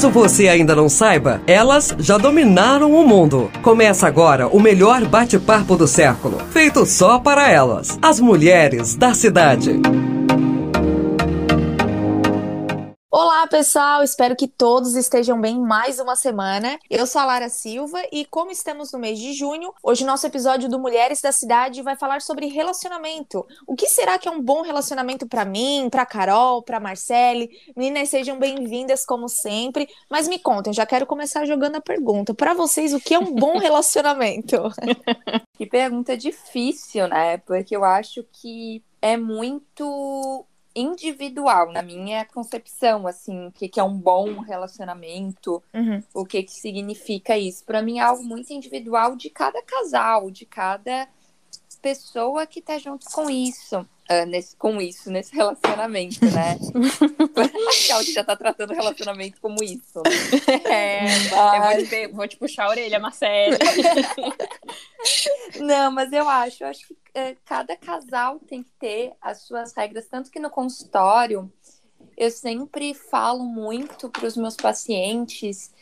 Caso você ainda não saiba, elas já dominaram o mundo. Começa agora o melhor bate-papo do século, feito só para elas, as mulheres da cidade. Olá, pessoal! Espero que todos estejam bem mais uma semana. Eu sou a Lara Silva e, como estamos no mês de junho, hoje nosso episódio do Mulheres da Cidade vai falar sobre relacionamento. O que será que é um bom relacionamento para mim, para Carol, para Marcele? Meninas, sejam bem-vindas como sempre. Mas me contem, já quero começar jogando a pergunta. Para vocês, o que é um bom relacionamento? que pergunta difícil, né? Porque eu acho que é muito individual, na minha concepção, assim, o que, que é um bom relacionamento, uhum. o que, que significa isso. Para mim é algo muito individual de cada casal, de cada pessoa que tá junto com isso. Uh, nesse, com isso, nesse relacionamento, né? Legal que já tá tratando o relacionamento como isso. Né? É, mas... eu vou te, vou te, puxar a orelha, Marcelo. Não, mas eu acho, eu acho que uh, cada casal tem que ter as suas regras, tanto que no consultório eu sempre falo muito para os meus pacientes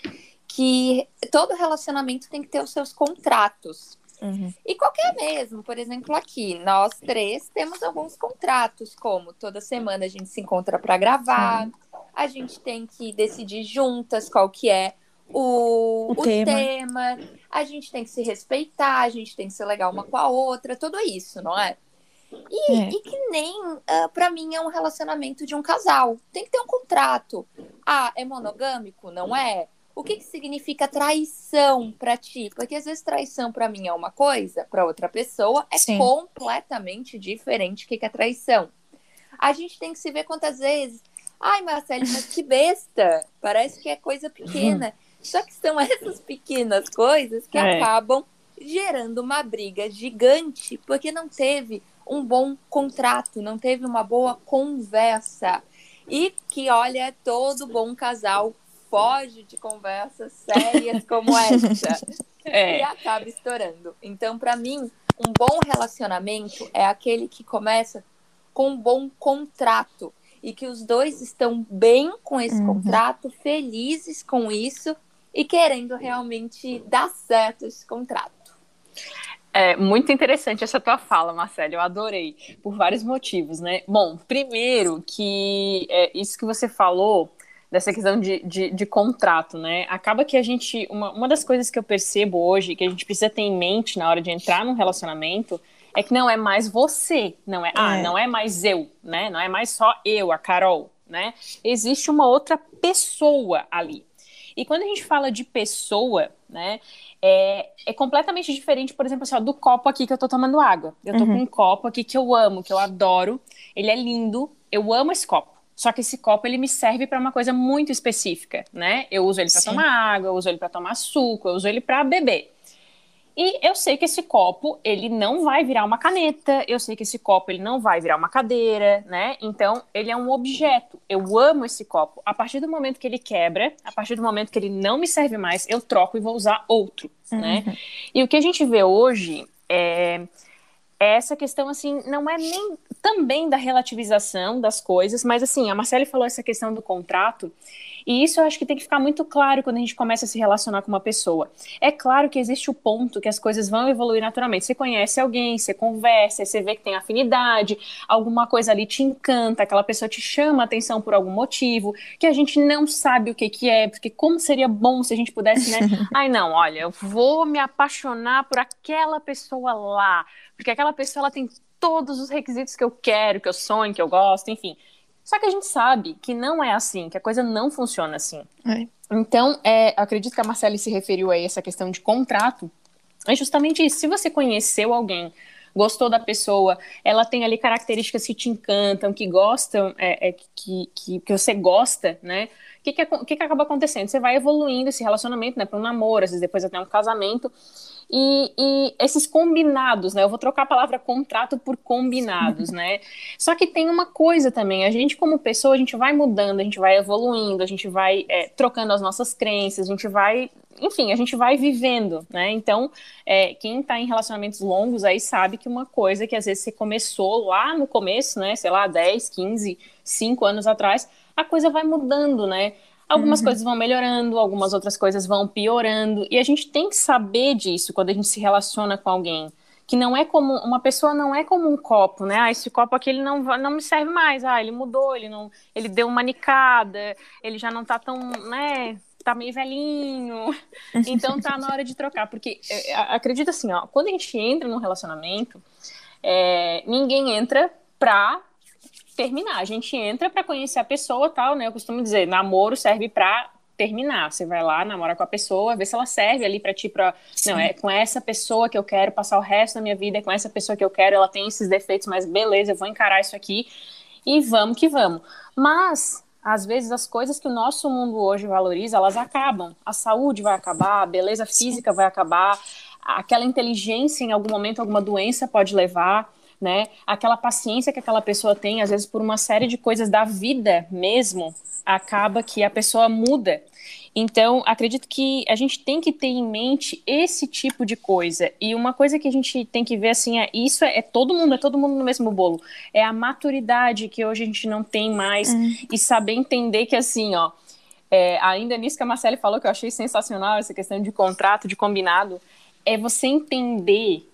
que todo relacionamento tem que ter os seus contratos. Uhum. E qualquer mesmo, por exemplo, aqui, nós três temos alguns contratos, como toda semana a gente se encontra para gravar, Sim. a gente tem que decidir juntas qual que é o, o, o tema. tema. a gente tem que se respeitar, a gente tem que ser legal uma com a outra, tudo isso, não é? E, é. e que nem, uh, ah, para mim, é um relacionamento de um casal. Tem que ter um contrato. Ah, é monogâmico? Não é? O que, que significa traição para ti? Porque às vezes traição para mim é uma coisa, para outra pessoa é Sim. completamente diferente o que, que é traição. A gente tem que se ver quantas vezes. Ai, Marcelo, mas que besta! Parece que é coisa pequena. Só que são essas pequenas coisas que é. acabam gerando uma briga gigante, porque não teve um bom contrato, não teve uma boa conversa. E que, olha, todo bom casal foge de conversas sérias como essa é. e acaba estourando. Então, para mim, um bom relacionamento é aquele que começa com um bom contrato e que os dois estão bem com esse uhum. contrato, felizes com isso e querendo realmente dar certo esse contrato. É muito interessante essa tua fala, Marcelo. Eu adorei por vários motivos, né? Bom, primeiro que é, isso que você falou dessa questão de, de, de, contrato, né? Acaba que a gente. Uma, uma das coisas que eu percebo hoje, que a gente precisa ter em mente na hora de entrar num relacionamento, é que não é mais você, não é, ah, é. ah, não é mais eu, né? Não é mais só eu, a Carol, né? Existe uma outra pessoa ali. E quando a gente fala de pessoa, né, é, é completamente diferente, por exemplo, assim, ó, do copo aqui que eu tô tomando água. Eu tô uhum. com um copo aqui que eu amo, que eu adoro, ele é lindo, eu amo esse copo. Só que esse copo ele me serve para uma coisa muito específica, né? Eu uso ele para tomar água, eu uso ele para tomar suco, eu uso ele para beber. E eu sei que esse copo, ele não vai virar uma caneta, eu sei que esse copo, ele não vai virar uma cadeira, né? Então, ele é um objeto. Eu amo esse copo. A partir do momento que ele quebra, a partir do momento que ele não me serve mais, eu troco e vou usar outro, né? uhum. né? E o que a gente vê hoje é é essa questão, assim, não é nem também da relativização das coisas, mas, assim, a Marcele falou essa questão do contrato, e isso eu acho que tem que ficar muito claro quando a gente começa a se relacionar com uma pessoa. É claro que existe o ponto que as coisas vão evoluir naturalmente. Você conhece alguém, você conversa, você vê que tem afinidade, alguma coisa ali te encanta, aquela pessoa te chama a atenção por algum motivo, que a gente não sabe o que, que é, porque como seria bom se a gente pudesse, né? Ai, não, olha, eu vou me apaixonar por aquela pessoa lá porque aquela pessoa ela tem todos os requisitos que eu quero, que eu sonho, que eu gosto, enfim. Só que a gente sabe que não é assim, que a coisa não funciona assim. É. Então, é, acredito que a Marcele se referiu a essa questão de contrato. É justamente isso. Se você conheceu alguém, gostou da pessoa, ela tem ali características que te encantam, que gostam, é, é que, que, que, você gosta, né? O que, que, que, que acaba acontecendo? Você vai evoluindo esse relacionamento, né? Para um namoro, às vezes depois até um casamento. E, e, esses combinados, né? Eu vou trocar a palavra contrato por combinados, né? Só que tem uma coisa também, a gente como pessoa, a gente vai mudando, a gente vai evoluindo, a gente vai é, trocando as nossas crenças, a gente vai, enfim, a gente vai vivendo, né? Então, é, quem tá em relacionamentos longos aí sabe que uma coisa que às vezes você começou lá no começo, né? Sei lá, 10, 15, 5 anos atrás, a coisa vai mudando, né? Algumas Uhum. coisas vão melhorando, algumas outras coisas vão piorando, e a gente tem que saber disso quando a gente se relaciona com alguém. Que não é como uma pessoa não é como um copo, né? Ah, esse copo aqui ele não, não me serve mais. Ah, ele mudou, ele não, ele deu uma nicada, ele já não tá tão, né? Tá meio velhinho. Então tá na hora de trocar, porque é, a- acredita assim, ó, quando a gente entra num relacionamento, é, ninguém entra pra terminar. A gente entra pra conhecer a pessoa, tal, né? Eu costumo dizer, namoro serve pra terminar. Você vai lá, namora com a pessoa, vê se ela serve ali pra ti, pra... Não, é com essa pessoa que eu quero passar o resto da minha vida, é com essa pessoa que eu quero, ela tem esses defeitos, mas beleza, eu vou encarar isso aqui e vamos que vamos. Mas, às vezes, as coisas que o nosso mundo hoje valoriza, elas acabam. A saúde vai acabar, a beleza física vai acabar, aquela inteligência em algum momento, alguma doença pode levar, né? Aquela paciência que aquela pessoa tem, às vezes, por uma série de coisas da vida mesmo, acaba que a pessoa muda. Então, acredito que a gente tem que ter em mente esse tipo de coisa. E uma coisa que a gente tem que ver assim, é isso é, é todo mundo, é todo mundo no mesmo bolo. É a maturidade que hoje a gente não tem mais e saber entender que assim, ó, é, ainda nisso que a Marcele falou que eu achei sensacional essa questão de contrato, de combinado, é você entender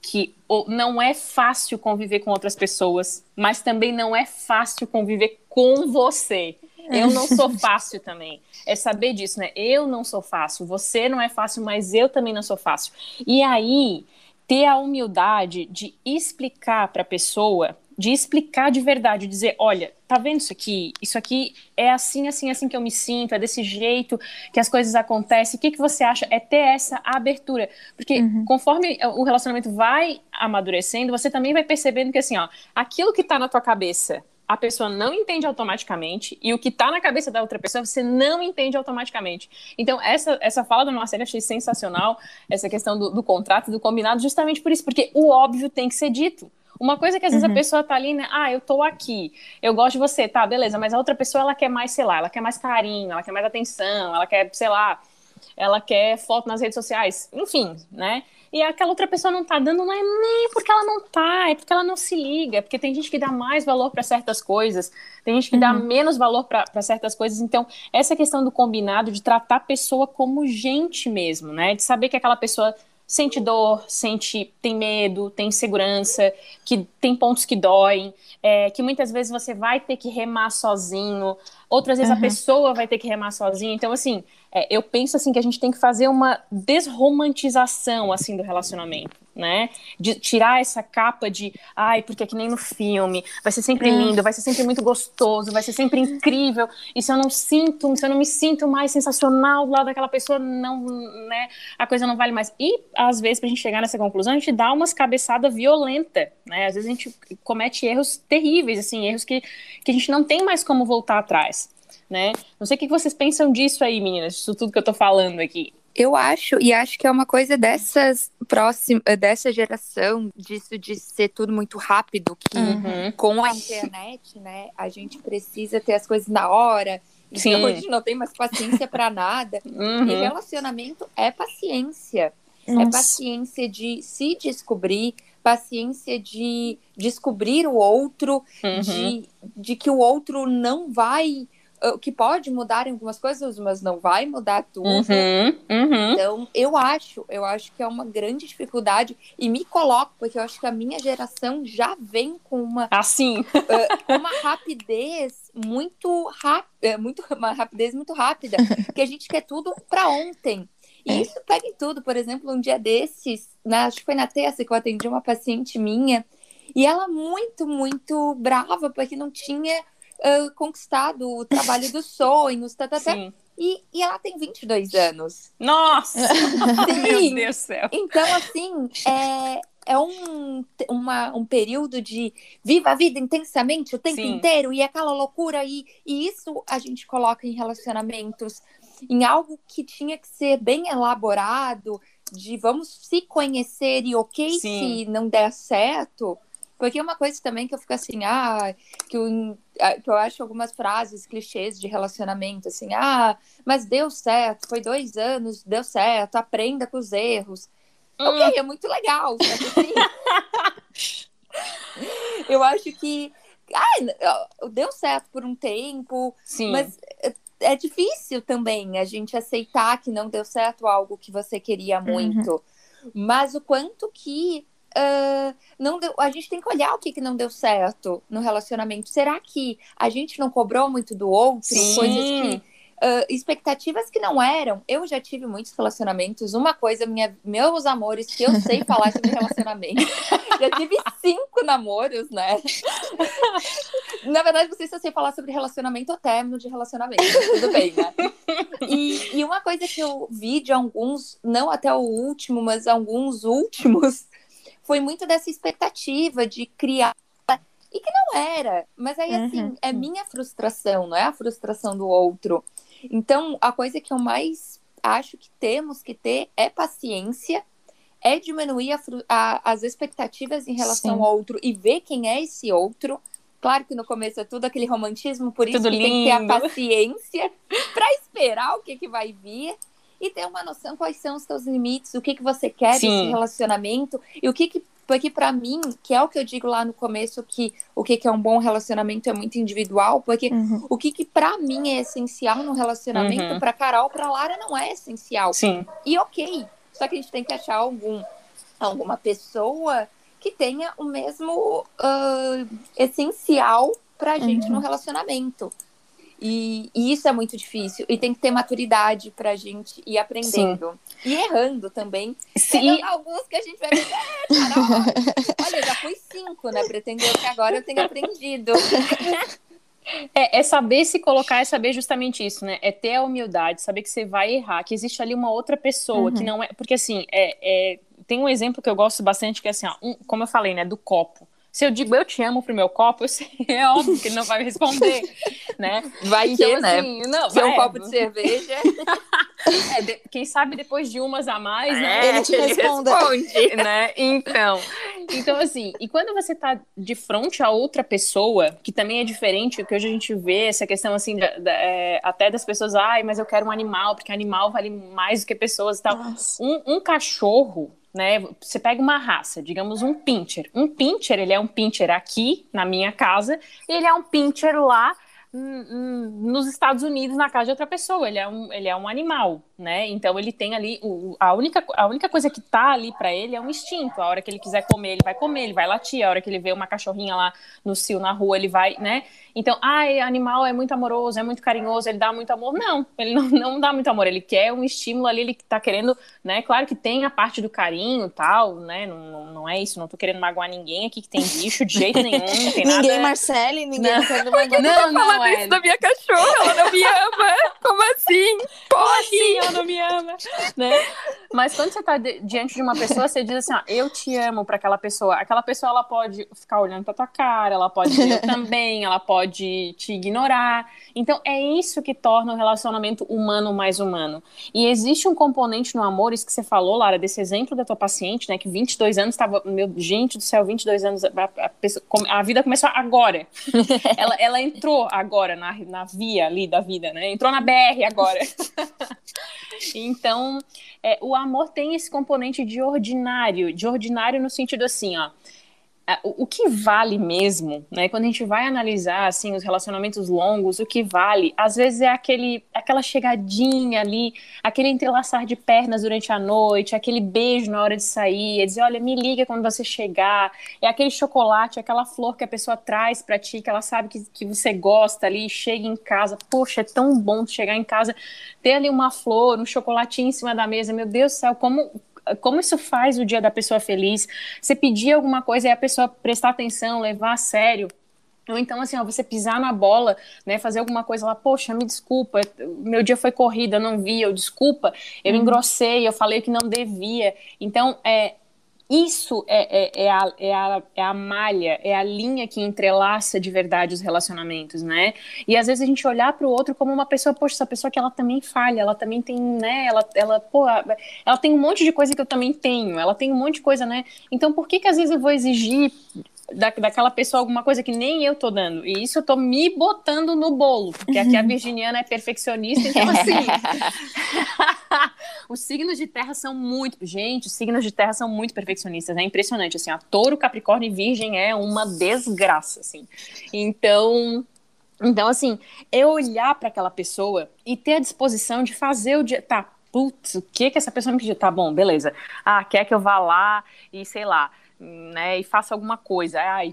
que não é fácil conviver com outras pessoas, mas também não é fácil conviver com você. Eu não sou fácil também. É saber disso, né? Eu não sou fácil. Você não é fácil, mas eu também não sou fácil. E aí, ter a humildade de explicar para a pessoa, de explicar de verdade, dizer, olha, tá vendo isso aqui? Isso aqui é assim, assim, assim que eu me sinto, é desse jeito que as coisas acontecem. O que, que você acha? É ter essa abertura. Porque conforme o relacionamento vai amadurecendo, você também vai percebendo que assim, ó, aquilo que tá na tua cabeça a pessoa não entende automaticamente e o que tá na cabeça da outra pessoa você não entende automaticamente. Então, essa, essa fala da Marcela eu achei sensacional, essa questão do, do contrato, do combinado, justamente por isso, porque o óbvio tem que ser dito. Uma coisa que às vezes a pessoa tá ali, né? Ah, eu tô aqui, eu gosto de você, tá, beleza, mas a outra pessoa ela quer mais, sei lá, ela quer mais carinho, ela quer mais atenção, ela quer, sei lá, ela quer foto nas redes sociais, enfim, né? E aquela outra pessoa não tá dando, não é nem porque ela não tá, é porque ela não se liga, é porque tem gente que dá mais valor para certas coisas, tem gente que dá menos valor para certas coisas. Então, essa questão do combinado, de tratar a pessoa como gente mesmo, né? De saber que aquela pessoa sente dor, sente, tem medo, tem insegurança, que tem pontos que doem, é, que muitas vezes você vai ter que remar sozinho, outras vezes a pessoa vai ter que remar sozinha. Então, assim, é, eu penso assim que a gente tem que fazer uma desromantização assim do relacionamento, né? De tirar essa capa de, ai, porque é que nem no filme, vai ser sempre lindo, vai ser sempre muito gostoso, vai ser sempre incrível. E se eu não sinto, se eu não me sinto mais sensacional do lado daquela pessoa, não, né? A coisa não vale mais. E às vezes pra gente chegar nessa conclusão, a gente dá umas cabeçadas violentas, né? Às vezes a gente comete erros terríveis, assim, erros que, que a gente não tem mais como voltar atrás. Né? Não sei o que vocês pensam disso aí, meninas, disso tudo que eu tô falando aqui. Eu acho, e acho que é uma coisa dessas próximas, dessa geração, disso de ser tudo muito rápido, que Uhum. com a internet, né, a gente precisa ter as coisas na hora. Então Sim. a gente não tem mais paciência pra nada. E Uhum. relacionamento é paciência. É Nossa. paciência de se descobrir, paciência de descobrir o outro, Uhum. de, de que o outro não vai. Uh, Que pode mudar em algumas coisas, mas não vai mudar tudo. Uhum. Uhum. Então, eu acho, eu acho que é uma grande dificuldade e me coloco, porque eu acho que a minha geração já vem com uma, Assim. com uma rapidez muito rápida, muito, uma rapidez muito rápida, que a gente quer tudo para ontem. E isso pega em tudo. Por exemplo, um dia desses, na, acho que foi na terça que eu atendi uma paciente minha, e ela muito, muito brava, porque não tinha conquistado o trabalho dos sonhos, tá, tá, tá. E, e ela tem 22 anos. Nossa! Meu. Deus do céu. Então, assim, é, é um, uma, um período de viva a vida intensamente o tempo Sim. inteiro e aquela loucura. E, e isso a gente coloca em relacionamentos, em algo que tinha que ser bem elaborado, de vamos se conhecer e ok Sim. se não der certo. Porque uma coisa também que eu fico assim, ah, que ah, que eu acho algumas frases, clichês de relacionamento, assim, ah, mas deu certo, foi dois anos, deu certo, aprenda com os erros. Hum. Ok, é muito legal, assim, eu acho que ah, deu certo por um tempo, Sim. mas eh, é difícil também a gente aceitar que não deu certo algo que você queria uhum. muito. Uhum. Mas o quanto que uh, não deu, a gente tem que olhar o que, que não deu certo no relacionamento. Será que a gente não cobrou muito do outro? Sim. Coisas que uh, expectativas que não eram. Eu já tive muitos relacionamentos. Uma coisa, minha, meus amores, que eu sei falar sobre relacionamento. já tive cinco namoros, né? Na verdade, não sei se eu sei falar sobre relacionamento ou término de relacionamento. Tudo bem, né? E, e uma coisa que eu vi de alguns, não até o último, mas alguns últimos, foi muito dessa expectativa de criar e que não era. Mas aí, assim, uhum. é minha frustração, não é a frustração do outro. Então, a coisa que eu mais acho que temos que ter é paciência, é diminuir a, a, as expectativas em relação Sim. ao outro e ver quem é esse outro. Claro que no começo é tudo aquele romantismo, por isso tudo que lindo. tem que ter a paciência para esperar o que, que vai vir e ter uma noção quais são os seus limites, o que, que você quer Sim. desse relacionamento e o que, que porque para mim, que é o que eu digo lá no começo, que o que, que é um bom relacionamento é muito individual, porque uhum. o que, que para mim é essencial no relacionamento, uhum. para Carol, para Lara não é essencial. Sim. E ok, só que a gente tem que achar algum, alguma pessoa que tenha o mesmo uh, essencial pra gente uhum. no relacionamento. E, e, isso é muito difícil. E tem que ter maturidade pra gente ir aprendendo. Sim. E errando também. Sim. alguns que a gente vai ver, é, olha, já fui cinco, né? Pretendeu que agora eu tenha aprendido. É, é, saber se colocar, é saber justamente isso, né? É ter a humildade, saber que você vai errar, que existe ali uma outra pessoa, uhum. que não é. Porque assim, é, é, tem um exemplo que eu gosto bastante, que é assim, ó, um, como eu falei, né? Do copo. Se eu digo eu te amo pro meu copo, sei, é óbvio que ele não vai responder, né? Vai então, que, né? Assim, não, Se é um copo de cerveja. é, de, quem sabe depois de umas a mais, né? É, ele te responde. né? Então, então, assim, e quando você tá de frente a outra pessoa, que também é diferente, que hoje a gente vê essa questão, assim, da, da, é, até das pessoas, ai, mas eu quero um animal, porque animal vale mais do que pessoas e tal. Um, um cachorro, né? Você pega uma raça, digamos um pincher. Um pincher, ele é um pincher aqui na minha casa, e ele é um pincher lá nos Estados Unidos na casa de outra pessoa. Ele é um, ele é um animal, né? Então ele tem ali o, a única a única coisa que tá ali para ele é um instinto. A hora que ele quiser comer, ele vai comer, ele vai latir. A hora que ele vê uma cachorrinha lá no cio na rua, ele vai, né? Então, ai, animal é muito amoroso, é muito carinhoso, ele dá muito amor. Não, ele não, não dá muito amor. Ele quer um estímulo ali, ele tá querendo, né? Claro que tem a parte do carinho, tal, né? Não, não, não é isso. Não tô querendo magoar ninguém aqui que tem bicho de jeito nenhum. Não tem ninguém, nada... Marcele, ninguém não. quer magoar. Não, não, falando isso da minha cachorra, ela não me ama. Como assim? Pode! Assim, não me ama, né? Mas quando você tá de, diante de uma pessoa, você diz assim, ó, eu te amo para aquela pessoa. Aquela pessoa, ela pode ficar olhando pra tua cara, ela pode dizer eu também, ela pode te ignorar. Então, é isso que torna o relacionamento humano mais humano. E existe um componente no amor, isso que você falou, Lara, desse exemplo da tua paciente, né, que 22 anos estava, meu, gente do céu, 22 anos, a, a, a vida começou agora. ela, ela entrou agora na, na via ali da vida, né? Entrou na BR agora. então, é, o amor tem esse componente de ordinário, de ordinário no sentido assim, ó o que vale mesmo, né? Quando a gente vai analisar assim os relacionamentos longos, o que vale, às vezes é aquele, aquela chegadinha ali, aquele entrelaçar de pernas durante a noite, aquele beijo na hora de sair, é dizer, olha, me liga quando você chegar, é aquele chocolate, aquela flor que a pessoa traz para ti, que ela sabe que, que você gosta ali, chega em casa, poxa, é tão bom chegar em casa, ter ali uma flor, um chocolatinho em cima da mesa, meu Deus do céu, como como isso faz o dia da pessoa feliz. Você pedir alguma coisa e a pessoa prestar atenção, levar a sério. Ou então, assim, ó, você pisar na bola, né, fazer alguma coisa lá, poxa, me desculpa, meu dia foi corrida, eu não vi, eu desculpa, eu uhum. engrossei, eu falei que não devia. Então, é, isso é, é, é, a, é, a, é a malha, é a linha que entrelaça de verdade os relacionamentos, né? E às vezes a gente olhar para o outro como uma pessoa, poxa, essa pessoa que ela também falha, ela também tem, né? Ela, ela, pô, ela tem um monte de coisa que eu também tenho, ela tem um monte de coisa, né? Então por que que às vezes eu vou exigir da, daquela pessoa alguma coisa que nem eu tô dando. E isso eu tô me botando no bolo, porque aqui a virginiana é perfeccionista, então assim. os signos de terra são muito. Gente, os signos de terra são muito perfeccionistas. É impressionante. Assim, a touro, capricórnio e virgem é uma desgraça, assim. Então Então, assim, é olhar para aquela pessoa e ter a disposição de fazer o dia. Tá, putz, o que que essa pessoa me pediu? Tá bom, beleza. Ah, quer que eu vá lá e sei lá, né, e faça alguma coisa. E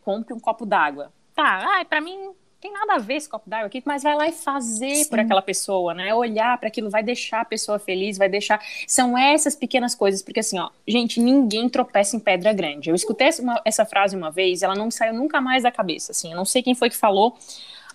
compre um copo d'água. Tá, ah, para mim tem nada a ver esse copo d'água aqui, mas vai lá e fazer Sim. por aquela pessoa, né? Olhar para aquilo vai deixar a pessoa feliz, vai deixar. São essas pequenas coisas, porque assim, ó, gente, ninguém tropeça em pedra grande. Eu escutei essa, essa frase uma vez, ela não me saiu nunca mais da cabeça, assim. Eu não sei quem foi que falou,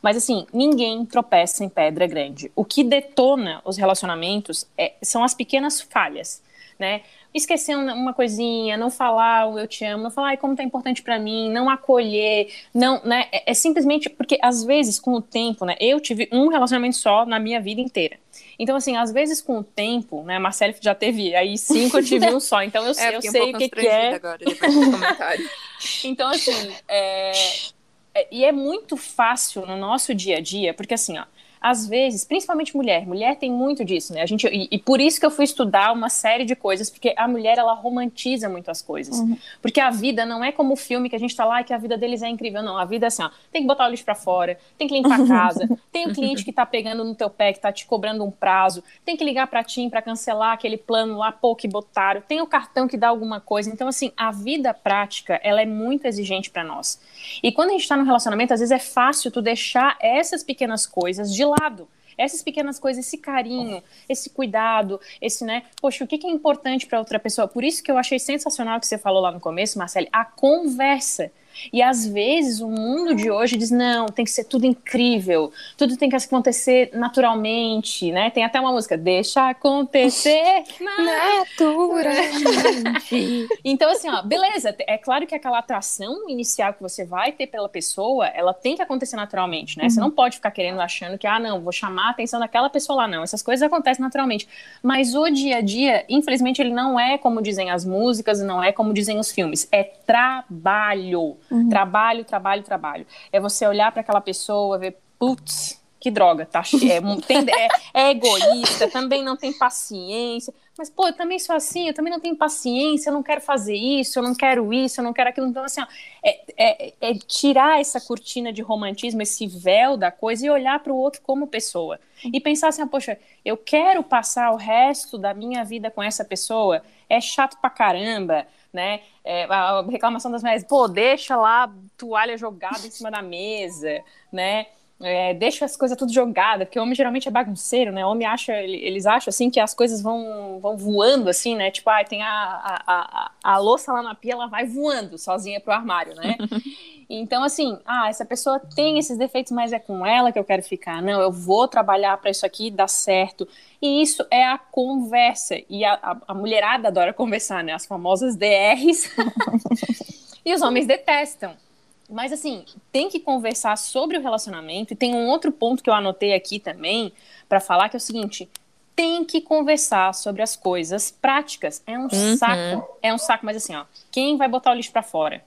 mas assim, ninguém tropeça em pedra grande. O que detona os relacionamentos é, são as pequenas falhas, né? esquecer uma coisinha, não falar o eu te amo, não falar como tá importante para mim, não acolher, não, né? É, é, simplesmente porque às vezes com o tempo, né? Eu tive um relacionamento só na minha vida inteira. Então, assim, às vezes com o tempo, né? A Marcele já teve aí cinco, eu tive um só. Então eu, é, eu sei um o que, que é. Agora, depois do comentário. então, assim, é, é, e é muito fácil no nosso dia a dia, porque assim, ó, às vezes, principalmente mulher, mulher tem muito disso, né? A gente, e, e, por isso que eu fui estudar uma série de coisas, porque a mulher, ela romantiza muito as coisas. Uhum. Porque a vida não é como o filme que a gente tá lá e que a vida deles é incrível, não. A vida é assim, ó, tem que botar o lixo pra fora, tem que limpar a casa, tem o cliente que tá pegando no teu pé, que tá te cobrando um prazo, tem que ligar pra TIM pra cancelar aquele plano lá, pô, que botaram, tem o cartão que dá alguma coisa. Então, assim, a vida prática, ela é muito exigente para nós. E quando a gente tá no relacionamento, às vezes é fácil tu deixar essas pequenas coisas de lado. Essas pequenas coisas, esse carinho, esse cuidado, esse, né? Poxa, o que é importante para outra pessoa? Por isso que eu achei sensacional que você falou lá no começo, Marcele, a conversa. E às vezes o mundo de hoje diz: não, tem que ser tudo incrível, tudo tem que acontecer naturalmente, né? Tem até uma música, deixa acontecer naturalmente. então, assim, ó, beleza, é claro que aquela atração inicial que você vai ter pela pessoa, ela tem que acontecer naturalmente, né? Uhum. Você não pode ficar querendo, achando que, ah, não, vou chamar a atenção daquela pessoa lá, não. Essas coisas acontecem naturalmente. Mas o dia a dia, infelizmente, ele não é como dizem as músicas, não é como dizem os filmes. É trabalho. Uhum. Trabalho, trabalho, trabalho. É você olhar para aquela pessoa, ver, putz, que droga, tá? É, tem, é, é, egoísta, também não tem paciência. Mas, pô, eu também sou assim, eu também não tenho paciência, eu não quero fazer isso, eu não quero isso, eu não quero aquilo. Então, assim, ó, é, é, é tirar essa cortina de romantismo, esse véu da coisa e olhar para o outro como pessoa. E pensar assim, ah, poxa, eu quero passar o resto da minha vida com essa pessoa, é chato pra caramba, né? É, a reclamação das mulheres, pô, deixa lá toalha jogada em cima da mesa, né? É, deixa as coisas tudo jogadas, porque o homem geralmente é bagunceiro, né? O homem acha, eles acham assim que as coisas vão, vão voando assim, né? Tipo, ah, tem a, a, a, a louça lá na pia, ela vai voando sozinha pro armário, né? então, assim, ah, essa pessoa tem esses defeitos, mas é com ela que eu quero ficar. Não, eu vou trabalhar para isso aqui dar certo. E isso é a conversa. E a, a, a mulherada adora conversar, né? As famosas DRs. e os homens detestam. Mas assim, tem que conversar sobre o relacionamento. E tem um outro ponto que eu anotei aqui também para falar que é o seguinte: tem que conversar sobre as coisas práticas. É um uhum. saco, é um saco, mas assim, ó, quem vai botar o lixo para fora?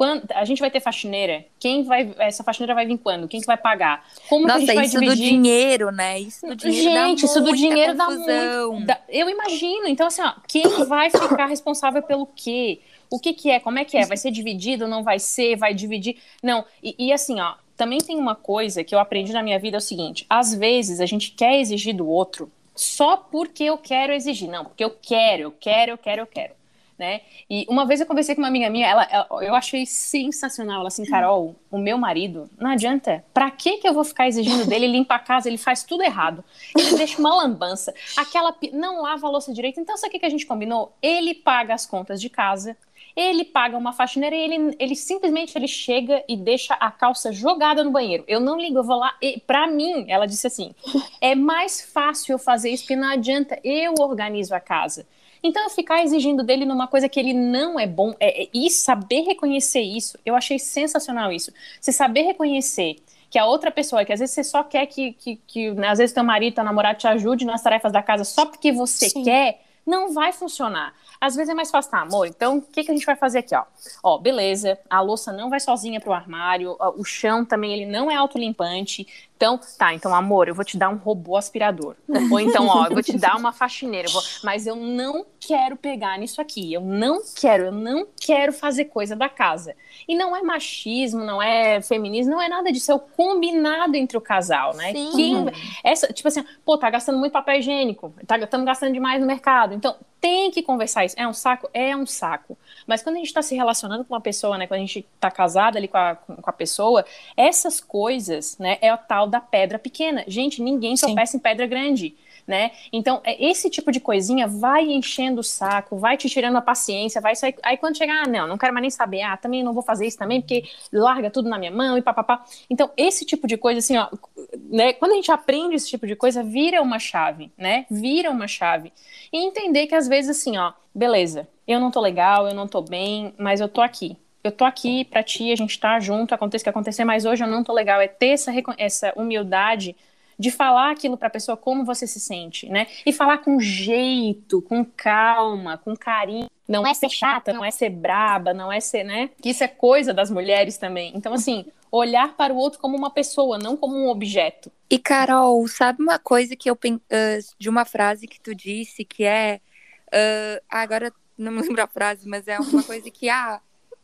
Quando, a gente vai ter faxineira, quem vai. Essa faxineira vai vir quando? Quem que vai pagar? Como Nossa, que a gente vai isso dividir? do dinheiro, né? Isso do dinheiro gente, isso do dinheiro confusão. dá muito. Dá, eu imagino. Então, assim, ó, quem vai ficar responsável pelo quê? O que, que é? Como é que é? Vai ser dividido? Não vai ser? Vai dividir? Não. E, e assim, ó, também tem uma coisa que eu aprendi na minha vida é o seguinte: às vezes a gente quer exigir do outro só porque eu quero exigir. Não, porque eu quero, eu quero, eu quero, eu quero. Né? E uma vez eu conversei com uma amiga minha, ela, ela, eu achei sensacional. Ela assim, Carol, o meu marido, não adianta. Pra que que eu vou ficar exigindo dele? Ele limpa a casa, ele faz tudo errado. Ele deixa uma lambança, aquela não lava a louça direito. Então, sabe o que a gente combinou? Ele paga as contas de casa, ele paga uma faxineira e ele, ele simplesmente ele chega e deixa a calça jogada no banheiro. Eu não ligo, eu vou lá. E, pra mim, ela disse assim: é mais fácil eu fazer isso, porque não adianta, eu organizo a casa. Então, eu ficar exigindo dele numa coisa que ele não é bom, é, é, e saber reconhecer isso, eu achei sensacional isso. Você saber reconhecer que a outra pessoa, que às vezes você só quer que, que, que né, às vezes teu marido, teu namorado te ajude nas tarefas da casa só porque você Sim. quer, não vai funcionar. Às vezes é mais fácil, tá, amor? Então, o que, que a gente vai fazer aqui, ó? Ó, beleza, a louça não vai sozinha pro armário, o chão também, ele não é autolimpante, Então, tá, então, amor, eu vou te dar um robô aspirador. Ou então, ó, eu vou te dar uma faxineira. Eu vou... Mas eu não quero pegar nisso aqui. Eu não quero, eu não quero fazer coisa da casa. E não é machismo, não é feminismo, não é nada disso. É o combinado entre o casal, né? Sim. Quem... Essa, tipo assim, pô, tá gastando muito papel higiênico, tá, estamos gastando demais no mercado. Então, tem que conversar isso. É um saco? É um saco. Mas quando a gente está se relacionando com uma pessoa, né? Quando a gente está casada ali com a, com a pessoa, essas coisas, né? É a tal da pedra pequena. Gente, ninguém tropeça em pedra grande. Né? Então, é, esse tipo de coisinha vai enchendo o saco, vai te tirando a paciência, vai sair. Aí quando chegar, ah, não, não quero mais nem saber, ah, também não vou fazer isso também, porque larga tudo na minha mão e papapá. Então, esse tipo de coisa, assim, ó, né? Quando a gente aprende esse tipo de coisa, vira uma chave, né? Vira uma chave. E entender que às vezes, assim, ó, beleza, eu não tô legal, eu não tô bem, mas eu tô aqui. Eu tô aqui pra ti, a gente tá junto, aconteça o que acontecer, mas hoje eu não tô legal. É ter essa, essa humildade de falar aquilo para a pessoa como você se sente, né? E falar com jeito, com calma, com carinho. Não é ser chata, não é ser braba, não é ser, né? Que isso é coisa das mulheres também. Então, assim, olhar para o outro como uma pessoa, não como um objeto. E, Carol, sabe uma coisa que eu uh, de uma frase que tu disse que é. Uh, agora não me lembro a frase, mas é uma coisa que ah,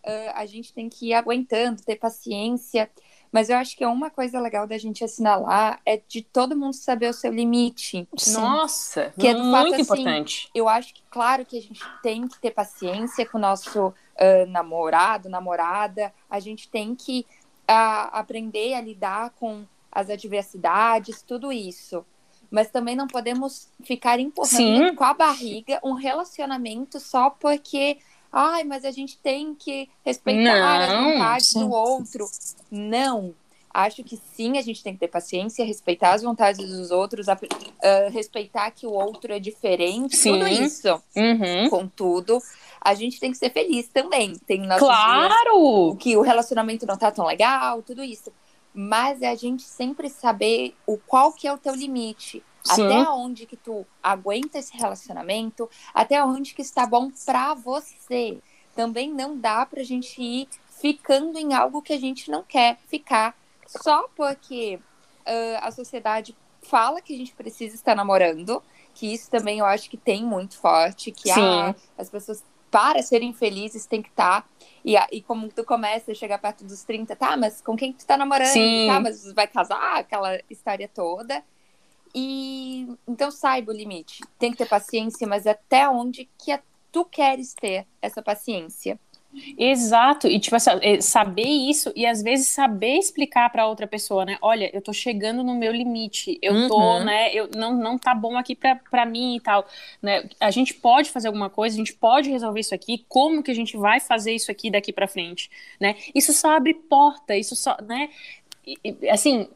uh, a gente tem que ir aguentando, ter paciência. Mas eu acho que uma coisa legal da gente assinalar é de todo mundo saber o seu limite. Nossa, que é muito fato, assim, importante. Eu acho que, claro, que a gente tem que ter paciência com o nosso uh, namorado, namorada. A gente tem que uh, aprender a lidar com as adversidades, tudo isso. Mas também não podemos ficar empurrando Sim. com a barriga um relacionamento só porque ai, mas a gente tem que respeitar não, as vontades do outro. Não. Acho que sim, a gente tem que ter paciência, respeitar as vontades dos outros, uh, respeitar que o outro é diferente, sim. tudo isso. Uhum. Contudo, a gente tem que ser feliz também. Tem claro! Dias que o relacionamento não tá tão legal, tudo isso. Mas é a gente sempre saber o qual que é o teu limite. Sim. Até onde que tu aguenta esse relacionamento, até onde que está bom para você. Também não dá pra gente ir ficando em algo que a gente não quer ficar só porque uh, a sociedade fala que a gente precisa estar namorando, que isso também eu acho que tem muito forte, que ah, as pessoas para serem felizes tem que estar. Tá, e, e como tu começa a chegar perto dos 30, tá, mas com quem tu tá namorando? Sim. Tá, mas vai casar, aquela história toda. E então saiba o limite. Tem que ter paciência, mas até onde que tu queres ter essa paciência? Exato, e tipo assim, é, saber isso e às vezes saber explicar para outra pessoa, né? Olha, eu tô chegando no meu limite, eu uhum. tô, né? Eu não, não tá bom aqui para mim e tal, né? A gente pode fazer alguma coisa, a gente pode resolver isso aqui, como que a gente vai fazer isso aqui daqui para frente, né? Isso só abre porta, isso só, né? assim,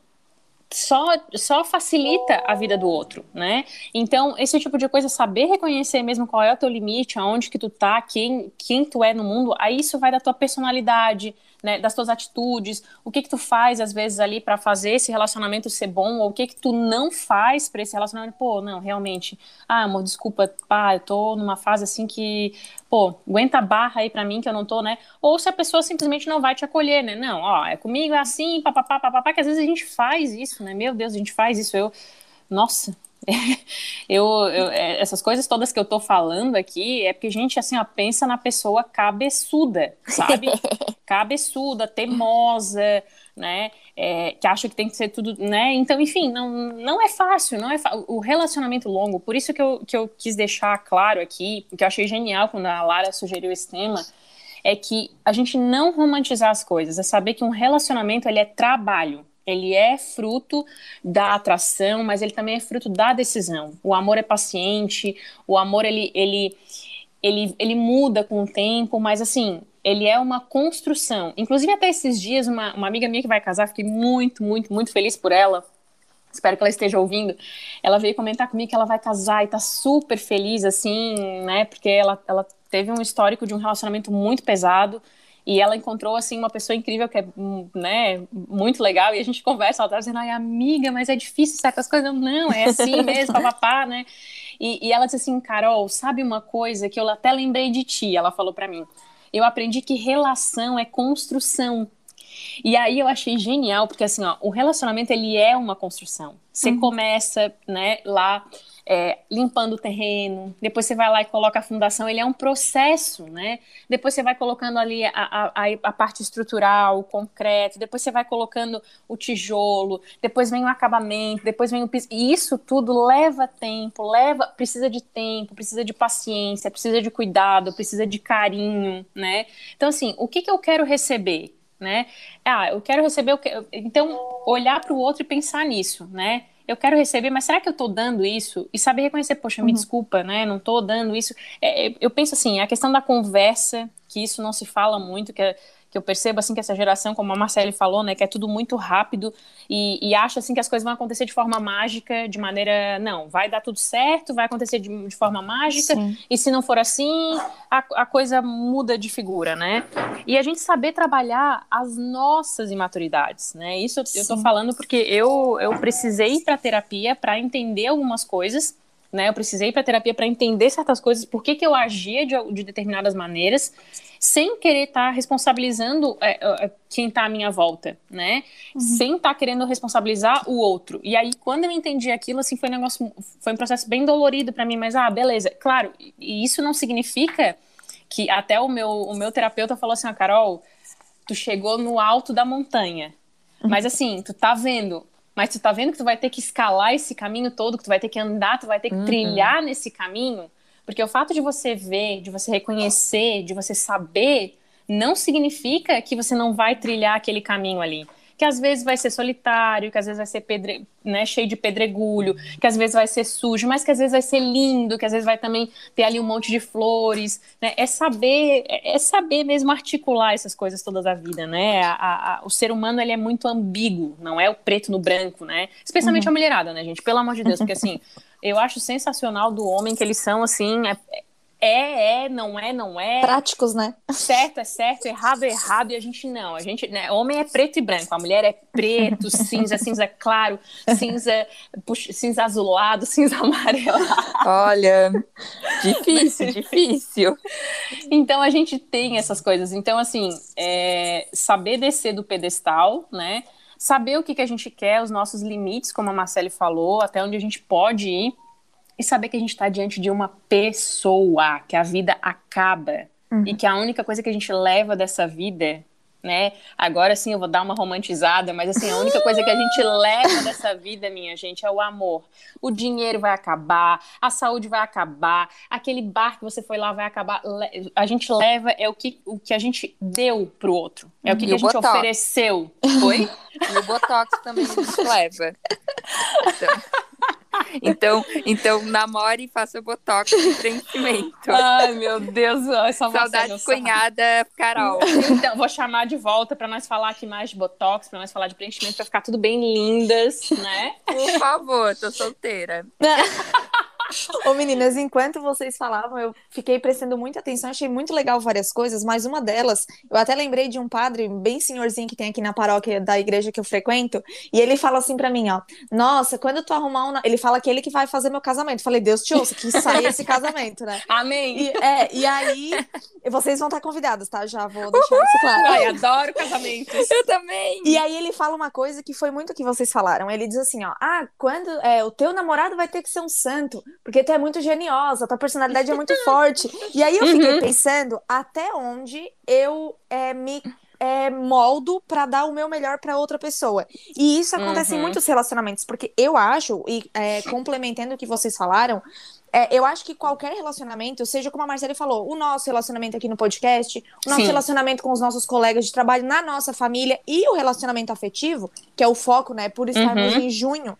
só, só facilita a vida do outro, né? Então, esse tipo de coisa, saber reconhecer mesmo qual é o teu limite, aonde que tu tá, quem, quem tu é no mundo, aí isso vai da tua personalidade, né, das tuas atitudes, o que que tu faz às vezes ali para fazer esse relacionamento ser bom, ou o que que tu não faz para esse relacionamento, pô, não, realmente, ah, amor, desculpa, pá, eu tô numa fase assim que, pô, aguenta a barra aí para mim que eu não tô, né? Ou se a pessoa simplesmente não vai te acolher, né? Não, ó, é comigo é assim, papapá, papapá, que às vezes a gente faz isso, né? Meu Deus, a gente faz isso, eu, nossa, eu, eu, é, essas coisas todas que eu tô falando aqui é porque a gente assim ó, pensa na pessoa cabeçuda, sabe? cabeçuda, teimosa, né? É, que acha que tem que ser tudo, né? Então, enfim, não, não é fácil, não é o relacionamento longo. Por isso que eu, que eu quis deixar claro aqui, que eu achei genial quando a Lara sugeriu esse tema, é que a gente não romantizar as coisas, é saber que um relacionamento ele é trabalho ele é fruto da atração, mas ele também é fruto da decisão. O amor é paciente, o amor ele, ele, ele, ele muda com o tempo, mas assim, ele é uma construção. Inclusive, até esses dias, uma, uma amiga minha que vai casar, fiquei muito, muito, muito feliz por ela. Espero que ela esteja ouvindo. Ela veio comentar comigo que ela vai casar e tá super feliz, assim, né? Porque ela, ela teve um histórico de um relacionamento muito pesado e ela encontrou, assim, uma pessoa incrível que é, né, muito legal. E a gente conversa, ela tá dizendo, ai, amiga, mas é difícil certas coisas. Não, é assim mesmo, papapá, né? E, e ela disse assim, Carol, sabe uma coisa que eu até lembrei de ti? Ela falou para mim. Eu aprendi que relação é construção. E aí eu achei genial, porque assim, ó, o relacionamento ele é uma construção. Você uhum. começa, né, lá é, limpando o terreno, depois você vai lá e coloca a fundação, ele é um processo, né? Depois você vai colocando ali a, a, a, parte estrutural, o concreto, depois você vai colocando o tijolo, depois vem o acabamento, depois vem o piso. E isso tudo leva tempo, leva, precisa de tempo, precisa de paciência, precisa de cuidado, precisa de carinho, né? Então, assim, o que, que eu quero receber? Né? Ah, eu quero receber. Então, olhar para o outro e pensar nisso, né? eu quero receber, mas será que eu estou dando isso? E saber reconhecer, poxa, me uhum. desculpa, né? Não estou dando isso. É, é, eu penso assim, a questão da conversa, que isso não se fala muito, que é que eu percebo assim que essa geração, como a Marcele falou, né, que é tudo muito rápido e, e acha assim que as coisas vão acontecer de forma mágica, de maneira não, vai dar tudo certo, vai acontecer de, de forma mágica Sim. e se não for assim, a, a coisa muda de figura, né? E a gente saber trabalhar as nossas imaturidades, né? Isso Sim. eu tô falando porque eu eu precisei ir para terapia para entender algumas coisas né? Eu precisei ir para terapia para entender certas coisas, por que, que eu agia de, de determinadas maneiras sem querer estar tá responsabilizando é, é, quem está à minha volta, né? Uhum. Sem estar tá querendo responsabilizar o outro. E aí, quando eu entendi aquilo, assim, foi um negócio, foi um processo bem dolorido para mim, mas ah, beleza. Claro, e isso não significa que até o meu, o meu terapeuta falou assim, ah, Carol, tu chegou no alto da montanha. Uhum. Mas assim, tu tá vendo, mas tu tá vendo que tu vai ter que escalar esse caminho todo, que tu vai ter que andar, tu vai ter que uhum. trilhar nesse caminho. Porque o fato de você ver, de você reconhecer, de você saber, não significa que você não vai trilhar aquele caminho ali que às vezes vai ser solitário, que às vezes vai ser pedre, né, cheio de pedregulho, que às vezes vai ser sujo, mas que às vezes vai ser lindo, que às vezes vai também ter ali um monte de flores, né? É saber, é, saber mesmo articular essas coisas todas da vida, né? A, a, o ser humano ele é muito ambíguo, não é o preto no branco, né? Especialmente uhum. a mulherada, né, gente? Pelo amor de Deus, porque assim, eu acho sensacional do homem que eles são assim, é, é, é, não é, não é. Práticos, né? Certo é certo, errado é errado, e a gente não. A gente, né, homem é preto e branco, a mulher é preto, cinza, cinza claro, cinza, puxa, cinza azulado, cinza amarelo. Olha, difícil, difícil. Então a gente tem essas coisas. Então, assim, é, saber descer do pedestal, né? Saber o que, que a gente quer, os nossos limites, como a Marcele falou, até onde a gente pode ir e saber que a gente está diante de uma pessoa, que a vida acaba uhum. e que a única coisa que a gente leva dessa vida, né? Agora sim eu vou dar uma romantizada, mas assim, a única coisa que a gente leva dessa vida, minha gente, é o amor. O dinheiro vai acabar, a saúde vai acabar, aquele bar que você foi lá vai acabar. A gente leva é o que, o que a gente deu pro outro, é o que, que a gente botox. ofereceu. Foi? E o botox também a gente leva. Então... Então, então namore e faça botox de preenchimento. Ai, meu Deus, essa Saudade cunhada Carol. Então, vou chamar de volta para nós falar aqui mais de botox, para nós falar de preenchimento, para ficar tudo bem lindas, né? Por favor, tô solteira. Ô meninas, enquanto vocês falavam, eu fiquei prestando muita atenção, achei muito legal várias coisas, mas uma delas, eu até lembrei de um padre bem senhorzinho que tem aqui na paróquia da igreja que eu frequento, e ele fala assim para mim, ó, nossa, quando tu arrumar um... Ele fala que ele que vai fazer meu casamento. Falei, Deus te ouça, que saia esse casamento, né? Amém! E, é, e aí, vocês vão estar convidados, tá? Já vou deixar isso claro. Ai, adoro casamentos. Eu também! E aí ele fala uma coisa que foi muito o que vocês falaram, ele diz assim, ó, ah, quando é, o teu namorado vai ter que ser um santo, porque tu é muito geniosa, tua personalidade é muito forte. E aí eu fiquei uhum. pensando até onde eu é, me é, moldo para dar o meu melhor para outra pessoa. E isso acontece uhum. em muitos relacionamentos, porque eu acho, e é, complementando o que vocês falaram, é, eu acho que qualquer relacionamento, seja como a Marcela falou, o nosso relacionamento aqui no podcast, o nosso Sim. relacionamento com os nossos colegas de trabalho, na nossa família e o relacionamento afetivo, que é o foco, né, por estarmos uhum. em junho,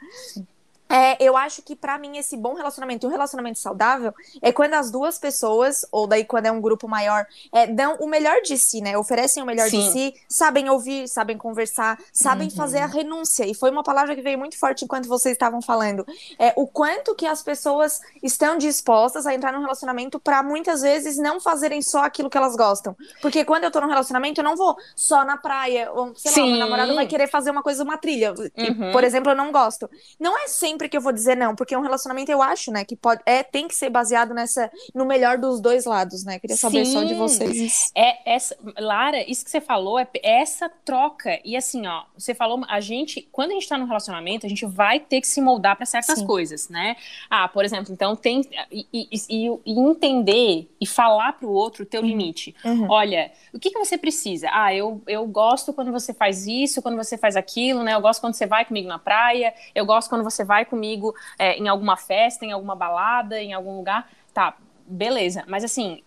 é, eu acho que para mim esse bom relacionamento e um relacionamento saudável é quando as duas pessoas, ou daí quando é um grupo maior, é, dão o melhor de si, né? Oferecem o melhor Sim. de si, sabem ouvir, sabem conversar, sabem uhum. fazer a renúncia. E foi uma palavra que veio muito forte enquanto vocês estavam falando. É o quanto que as pessoas estão dispostas a entrar num relacionamento para muitas vezes não fazerem só aquilo que elas gostam. Porque quando eu tô num relacionamento, eu não vou só na praia, ou sei Sim. lá, meu namorado vai querer fazer uma coisa, uma trilha. Que, uhum. por exemplo, eu não gosto. Não é sempre sempre que eu vou dizer não, porque um relacionamento eu acho, né, que pode é tem que ser baseado nessa no melhor dos dois lados, né? Queria saber Sim, só de vocês. É essa, Lara, isso que você falou é essa troca e assim, ó, você falou a gente quando a gente tá no relacionamento, a gente vai ter que se moldar para certas Sim. coisas, né? Ah, por exemplo, então tem e, e, e, e entender e falar para o outro o teu uhum. limite. Uhum. Olha, o que que você precisa? Ah, eu eu gosto quando você faz isso, quando você faz aquilo, né? Eu gosto quando você vai comigo na praia, eu gosto quando você vai comigo é, em alguma festa, em alguma balada, em algum lugar. Tá, beleza. Mas assim,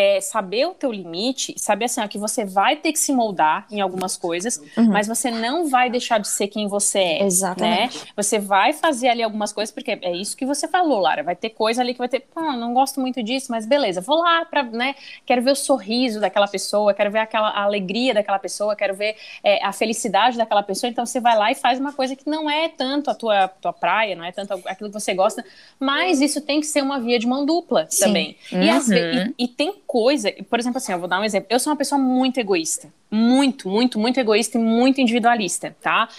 é saber o teu limite, saber assim, ó, que você vai ter que se moldar em algumas coisas, uhum. mas você não vai deixar de ser quem você é. Exatamente. Né? Você vai fazer ali algumas coisas, porque é isso que você falou, Lara. Vai ter coisa ali que vai ter, pô, não gosto muito disso, mas beleza, vou lá pra, né? Quero ver o sorriso daquela pessoa, quero ver aquela alegria daquela pessoa, quero ver é, a felicidade daquela pessoa. Então você vai lá e faz uma coisa que não é tanto a tua, tua praia, não é tanto aquilo que você gosta, mas isso tem que ser uma via de mão dupla Sim. também. Uhum. E, e, e tem coisa, por exemplo, assim, eu vou dar um exemplo. Eu sou uma pessoa muito egoísta. Muito, muito, muito egoísta e muito individualista, tá?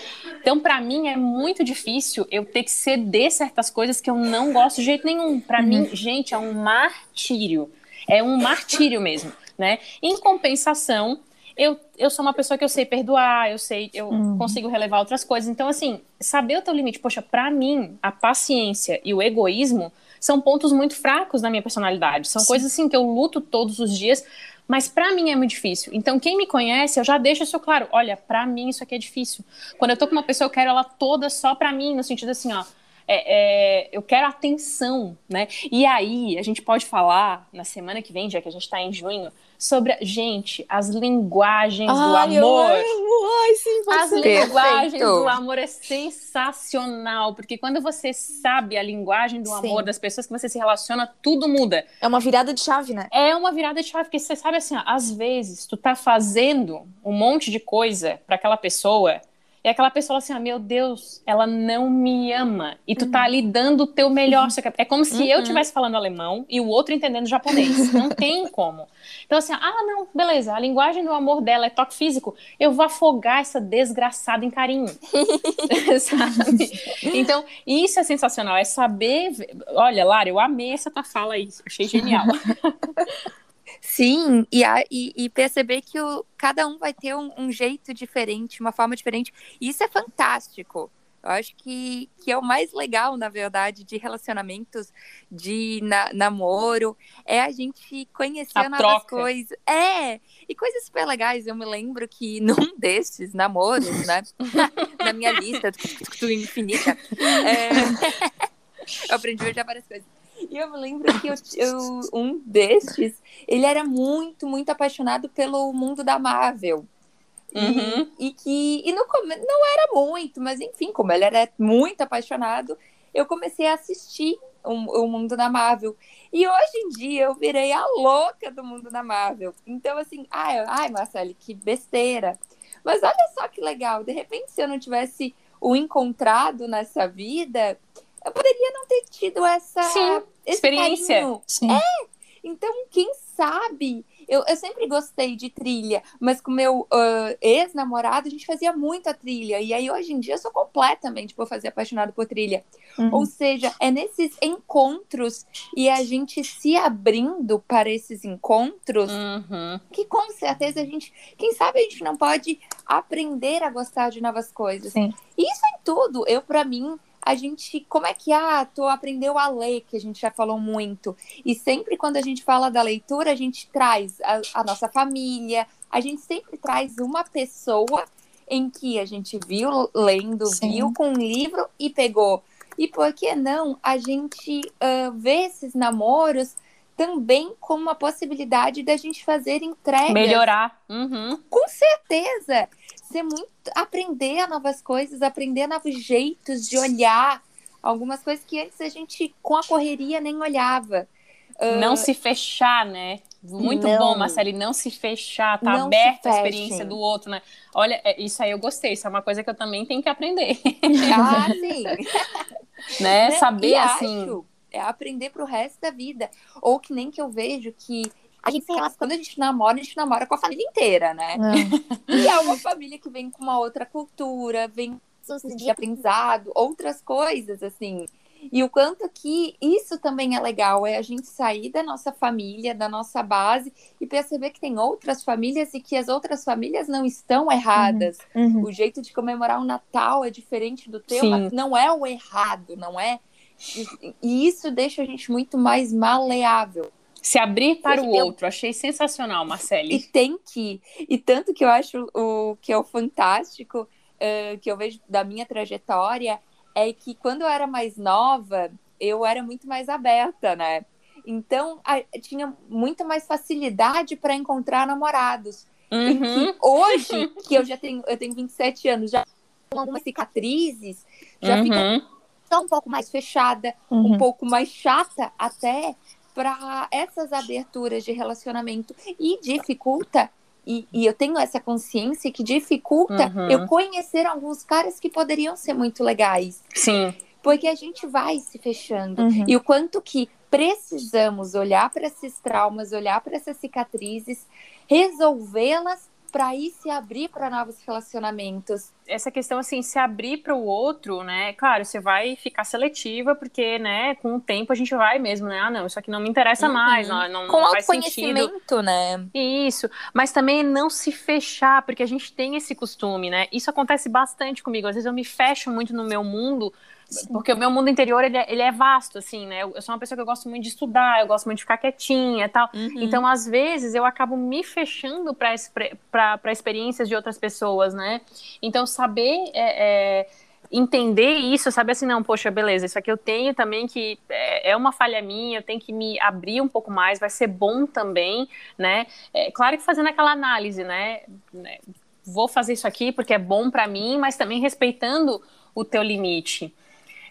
Então, para mim, é muito difícil eu ter que ceder certas coisas que eu não gosto de jeito nenhum. Para uhum. mim, gente, é um martírio. É um martírio mesmo, né? Em compensação, eu, eu sou uma pessoa que eu sei perdoar, eu sei, eu uhum. consigo relevar outras coisas. Então, assim, saber o teu limite, poxa, para mim, a paciência e o egoísmo são pontos muito fracos na minha personalidade. São Sim. coisas assim que eu luto todos os dias, mas para mim é muito difícil. Então, quem me conhece, eu já deixo isso claro. Olha, para mim isso aqui é difícil. Quando eu tô com uma pessoa, eu quero ela toda só para mim, no sentido assim, ó. É, é, eu quero atenção, né? E aí, a gente pode falar na semana que vem, já que a gente está em junho, sobre, gente, as linguagens Ai, do amor. Ai, sim, você. As linguagens Perfeito. do amor é sensacional, porque quando você sabe a linguagem do sim. amor das pessoas que você se relaciona, tudo muda. É uma virada de chave, né? É uma virada de chave, porque você sabe assim, ó, às vezes tu tá fazendo um monte de coisa para aquela pessoa e aquela pessoa assim, ah, meu Deus, ela não me ama. E tu tá uhum. ali dando o teu melhor. Uhum. É como se uhum. eu estivesse falando alemão e o outro entendendo japonês. não tem como. Então, assim, ah, não, beleza, a linguagem do amor dela é toque físico. Eu vou afogar essa desgraçada em carinho. Sabe? Então, isso é sensacional. É saber. Olha, Lara, eu amei essa tua fala aí. Achei genial. Sim, e, a, e, e, perceber que o, cada um vai ter um, um, jeito diferente, uma forma diferente. Isso é fantástico. Eu acho que, que é o mais legal, na verdade, de relacionamentos, de na, namoro, é a gente conhecer a novas troca. coisas. É, e coisas super legais. Eu me lembro que num desses namoros, né, na minha lista infinita, é, eu aprendi hoje várias coisas e eu me lembro que eu, eu, um destes, ele era muito, muito apaixonado pelo mundo da Marvel. Uhum. E, e, que e no, não era muito, mas enfim, como ele era muito apaixonado, eu comecei a assistir o, o mundo da Marvel. E hoje em dia eu virei a louca do mundo da Marvel. Então, assim, ai, ai Marcele, que besteira. Mas olha só que legal, de repente, se eu não tivesse o encontrado nessa vida, eu poderia não ter tido essa Sim, experiência. Sim. É. Então, quem sabe? Eu, eu sempre gostei de trilha, mas com meu uh, ex-namorado a gente fazia muita trilha. E aí hoje em dia eu sou completamente por fazer apaixonado por trilha. Uhum. Ou seja, é nesses encontros e a gente se abrindo para esses encontros uhum. que com certeza a gente, quem sabe a gente não pode aprender a gostar de novas coisas. Sim. Isso em tudo. Eu, para mim, a gente, como é que, ah, tu aprendeu a ler, que a gente já falou muito. E sempre quando a gente fala da leitura, a gente traz a, a nossa família, a gente sempre traz uma pessoa em que a gente viu lendo, Sim. viu com um livro e pegou. E por que não a gente uh, vê esses namoros também como uma possibilidade da gente fazer entregas. Melhorar. Uhum. Com certeza ser muito. aprender novas coisas, aprender novos jeitos de olhar. Algumas coisas que antes a gente, com a correria, nem olhava. Não uh, se fechar, né? Muito não, bom, Marcele, não se fechar, tá aberto a experiência do outro, né? Olha, é, isso aí eu gostei, isso é uma coisa que eu também tenho que aprender. Ah, sim. né? Saber, assim... Acho, aprender pro resto da vida. Ou que nem que eu vejo que a gente se relaciona, quando a gente namora, a gente namora com a família inteira, né? É. E é uma família que vem com uma outra cultura, vem de aprendizado, outras coisas, assim. E o quanto que isso também é legal, é a gente sair da nossa família, da nossa base e perceber que tem outras famílias e que as outras famílias não estão erradas. Uhum, uhum. O jeito de comemorar o Natal é diferente do teu, Sim. não é o errado, não é? E isso deixa a gente muito mais maleável. Se abrir para o outro, achei sensacional, Marcele. E tem que. E tanto que eu acho o que é o fantástico, uh, que eu vejo da minha trajetória, é que quando eu era mais nova, eu era muito mais aberta, né? Então, a, tinha muito mais facilidade para encontrar namorados. Uhum. Que hoje, que eu já tenho, eu tenho 27 anos, já com algumas cicatrizes, já uhum. fica um pouco mais fechada, uhum. um pouco mais chata até para essas aberturas de relacionamento e dificulta e, e, eu tenho essa consciência que dificulta uhum. eu conhecer alguns caras que poderiam ser muito legais. Sim. Porque a gente vai se fechando. Uhum. E o quanto que precisamos olhar para esses traumas, olhar para essas cicatrizes, resolvê-las para aí se abrir para novos relacionamentos. Essa questão assim, se abrir para o outro, né? Claro, você vai ficar seletiva porque, né, com o tempo a gente vai mesmo, né? Ah, não, isso aqui não me interessa uhum. mais, não, não Com autoconhecimento, né? Isso, mas também não se fechar, porque a gente tem esse costume, né? Isso acontece bastante comigo. Às vezes eu me fecho muito no meu mundo porque o meu mundo interior, ele é, ele é vasto, assim, né? Eu, eu, sou uma pessoa que eu gosto muito de estudar, eu gosto muito de ficar quietinha e tal. Uhum. Então, às vezes, eu acabo me fechando para experiências de outras pessoas, né? Então, saber... É, é, entender isso, saber assim, não, poxa, beleza, isso aqui eu tenho também que é, é, uma falha minha, eu tenho que me abrir um pouco mais, vai ser bom também, né? É, claro que fazendo aquela análise, né? né vou fazer isso aqui porque é bom para mim, mas também respeitando o teu limite.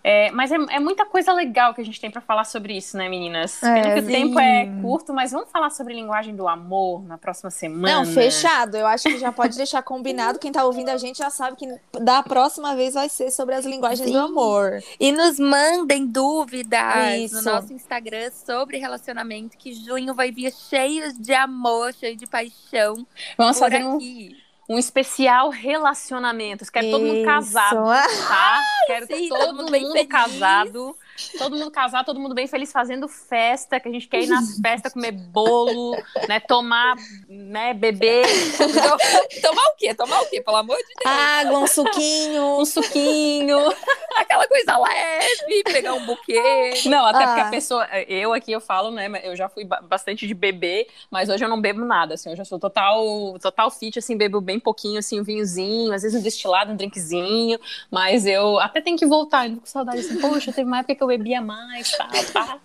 É, mas é, é, muita coisa legal que a gente tem para falar sobre isso, né, meninas? É, Pena que sim. o tempo é curto, mas vamos falar sobre linguagem do amor na próxima semana. Não, fechado. Eu acho que já pode deixar combinado. Quem tá ouvindo a gente já sabe que da próxima vez vai ser sobre as linguagens sim. do amor. E nos mandem dúvidas isso. no nosso Instagram sobre relacionamento, que junho vai vir cheio de amor, cheio de paixão. Vamos fazer aqui. um um especial relacionamentos. Quero Isso. todo mundo casado, tá? Quero Sim, todo, todo mundo casado. Todo mundo casado, todo mundo bem feliz fazendo festa, que a gente quer ir nas festas, comer bolo, né? Tomar, né, beber. tomar o quê? Tomar o quê? Pelo amor de Deus. Água, um suquinho. um suquinho. Aquela coisa leve, pegar um buquê. Não, até ah. porque a pessoa. Eu aqui eu falo, né? Eu já fui bastante de beber, mas hoje eu não bebo nada. Assim, hoje eu sou total, total fit, assim, bebo bem pouquinho, assim, um vinhozinho, às vezes um destilado, um drinkzinho. Mas eu até tenho que voltar, ainda com saudade assim, poxa, teve uma época que eu bebia mais, tá, tá.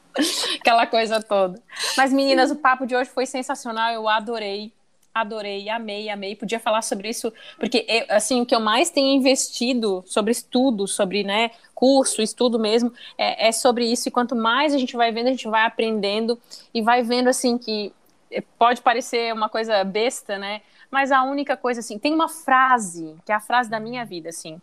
Aquela coisa toda. Mas, meninas, o papo de hoje foi sensacional, eu adorei. Adorei, amei, amei. Podia falar sobre isso, porque eu, assim, o que eu mais tenho investido sobre estudo, sobre né, curso, estudo mesmo, é, é sobre isso. E quanto mais a gente vai vendo, a gente vai aprendendo e vai vendo assim que pode parecer uma coisa besta, né? Mas a única coisa assim, tem uma frase, que é a frase da minha vida, assim.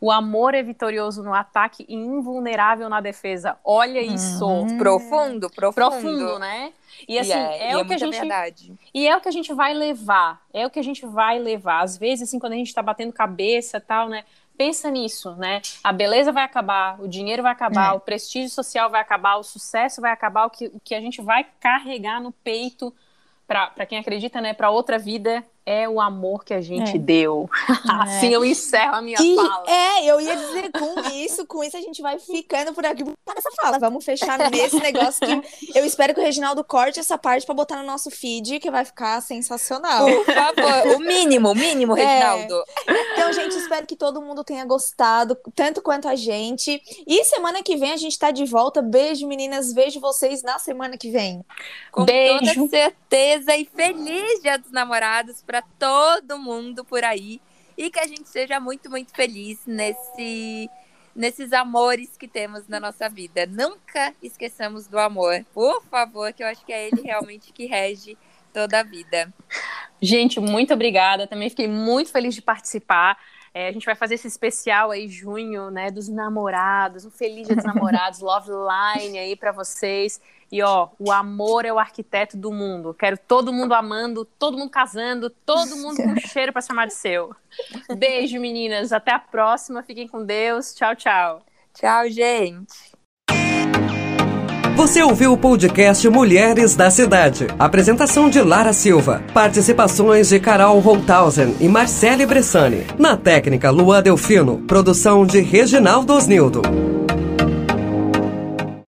O amor é vitorioso no ataque e invulnerável na defesa. Olha isso. Uhum. Profundo, profundo. Profundo, né? E assim, é, é, o é que a gente. Verdade. E é o que a gente vai levar. É o que a gente vai levar. Às vezes, assim, quando a gente tá batendo cabeça tal, né? Pensa nisso, né? A beleza vai acabar, o dinheiro vai acabar, é. o prestígio social vai acabar, o sucesso vai acabar, o que, o que a gente vai carregar no peito para quem acredita, né, para outra vida é o amor que a gente é. deu. É. assim eu encerro a minha e, fala. É, eu ia dizer com isso, com isso a gente vai ficando por aqui essa fala. Vamos fechar nesse negócio que eu espero que o Reginaldo corte essa parte para botar no nosso feed, que vai ficar sensacional. Por favor, o mínimo, o mínimo, é. Reginaldo. É. Então, gente, espero que todo mundo tenha gostado, tanto quanto a gente. E semana que vem a gente tá de volta. Beijo, meninas. Vejo vocês na semana que vem. Com Beijo. toda certeza e feliz Dia dos Namorados para para todo mundo por aí e que a gente seja muito, muito feliz nesse nesses amores que temos na nossa vida. Nunca esqueçamos do amor, por favor, que eu acho que é ele realmente que rege toda a vida. Gente, muito obrigada. Também fiquei muito feliz de participar. É, a gente vai fazer esse especial aí, junho, né, dos namorados, um feliz dia dos namorados, Love Line aí para vocês. E ó, o amor é o arquiteto do mundo. Quero todo mundo amando, todo mundo casando, todo mundo com cheiro para chamar de seu. Beijo, meninas. Até a próxima. Fiquem com Deus. Tchau, tchau. Tchau, gente. Você ouviu o podcast Mulheres da Cidade. Apresentação de Lara Silva. Participações de Carol Holthausen e Marcele Bressani. Na técnica, Lua Delfino. Produção de Reginaldo Osnildo.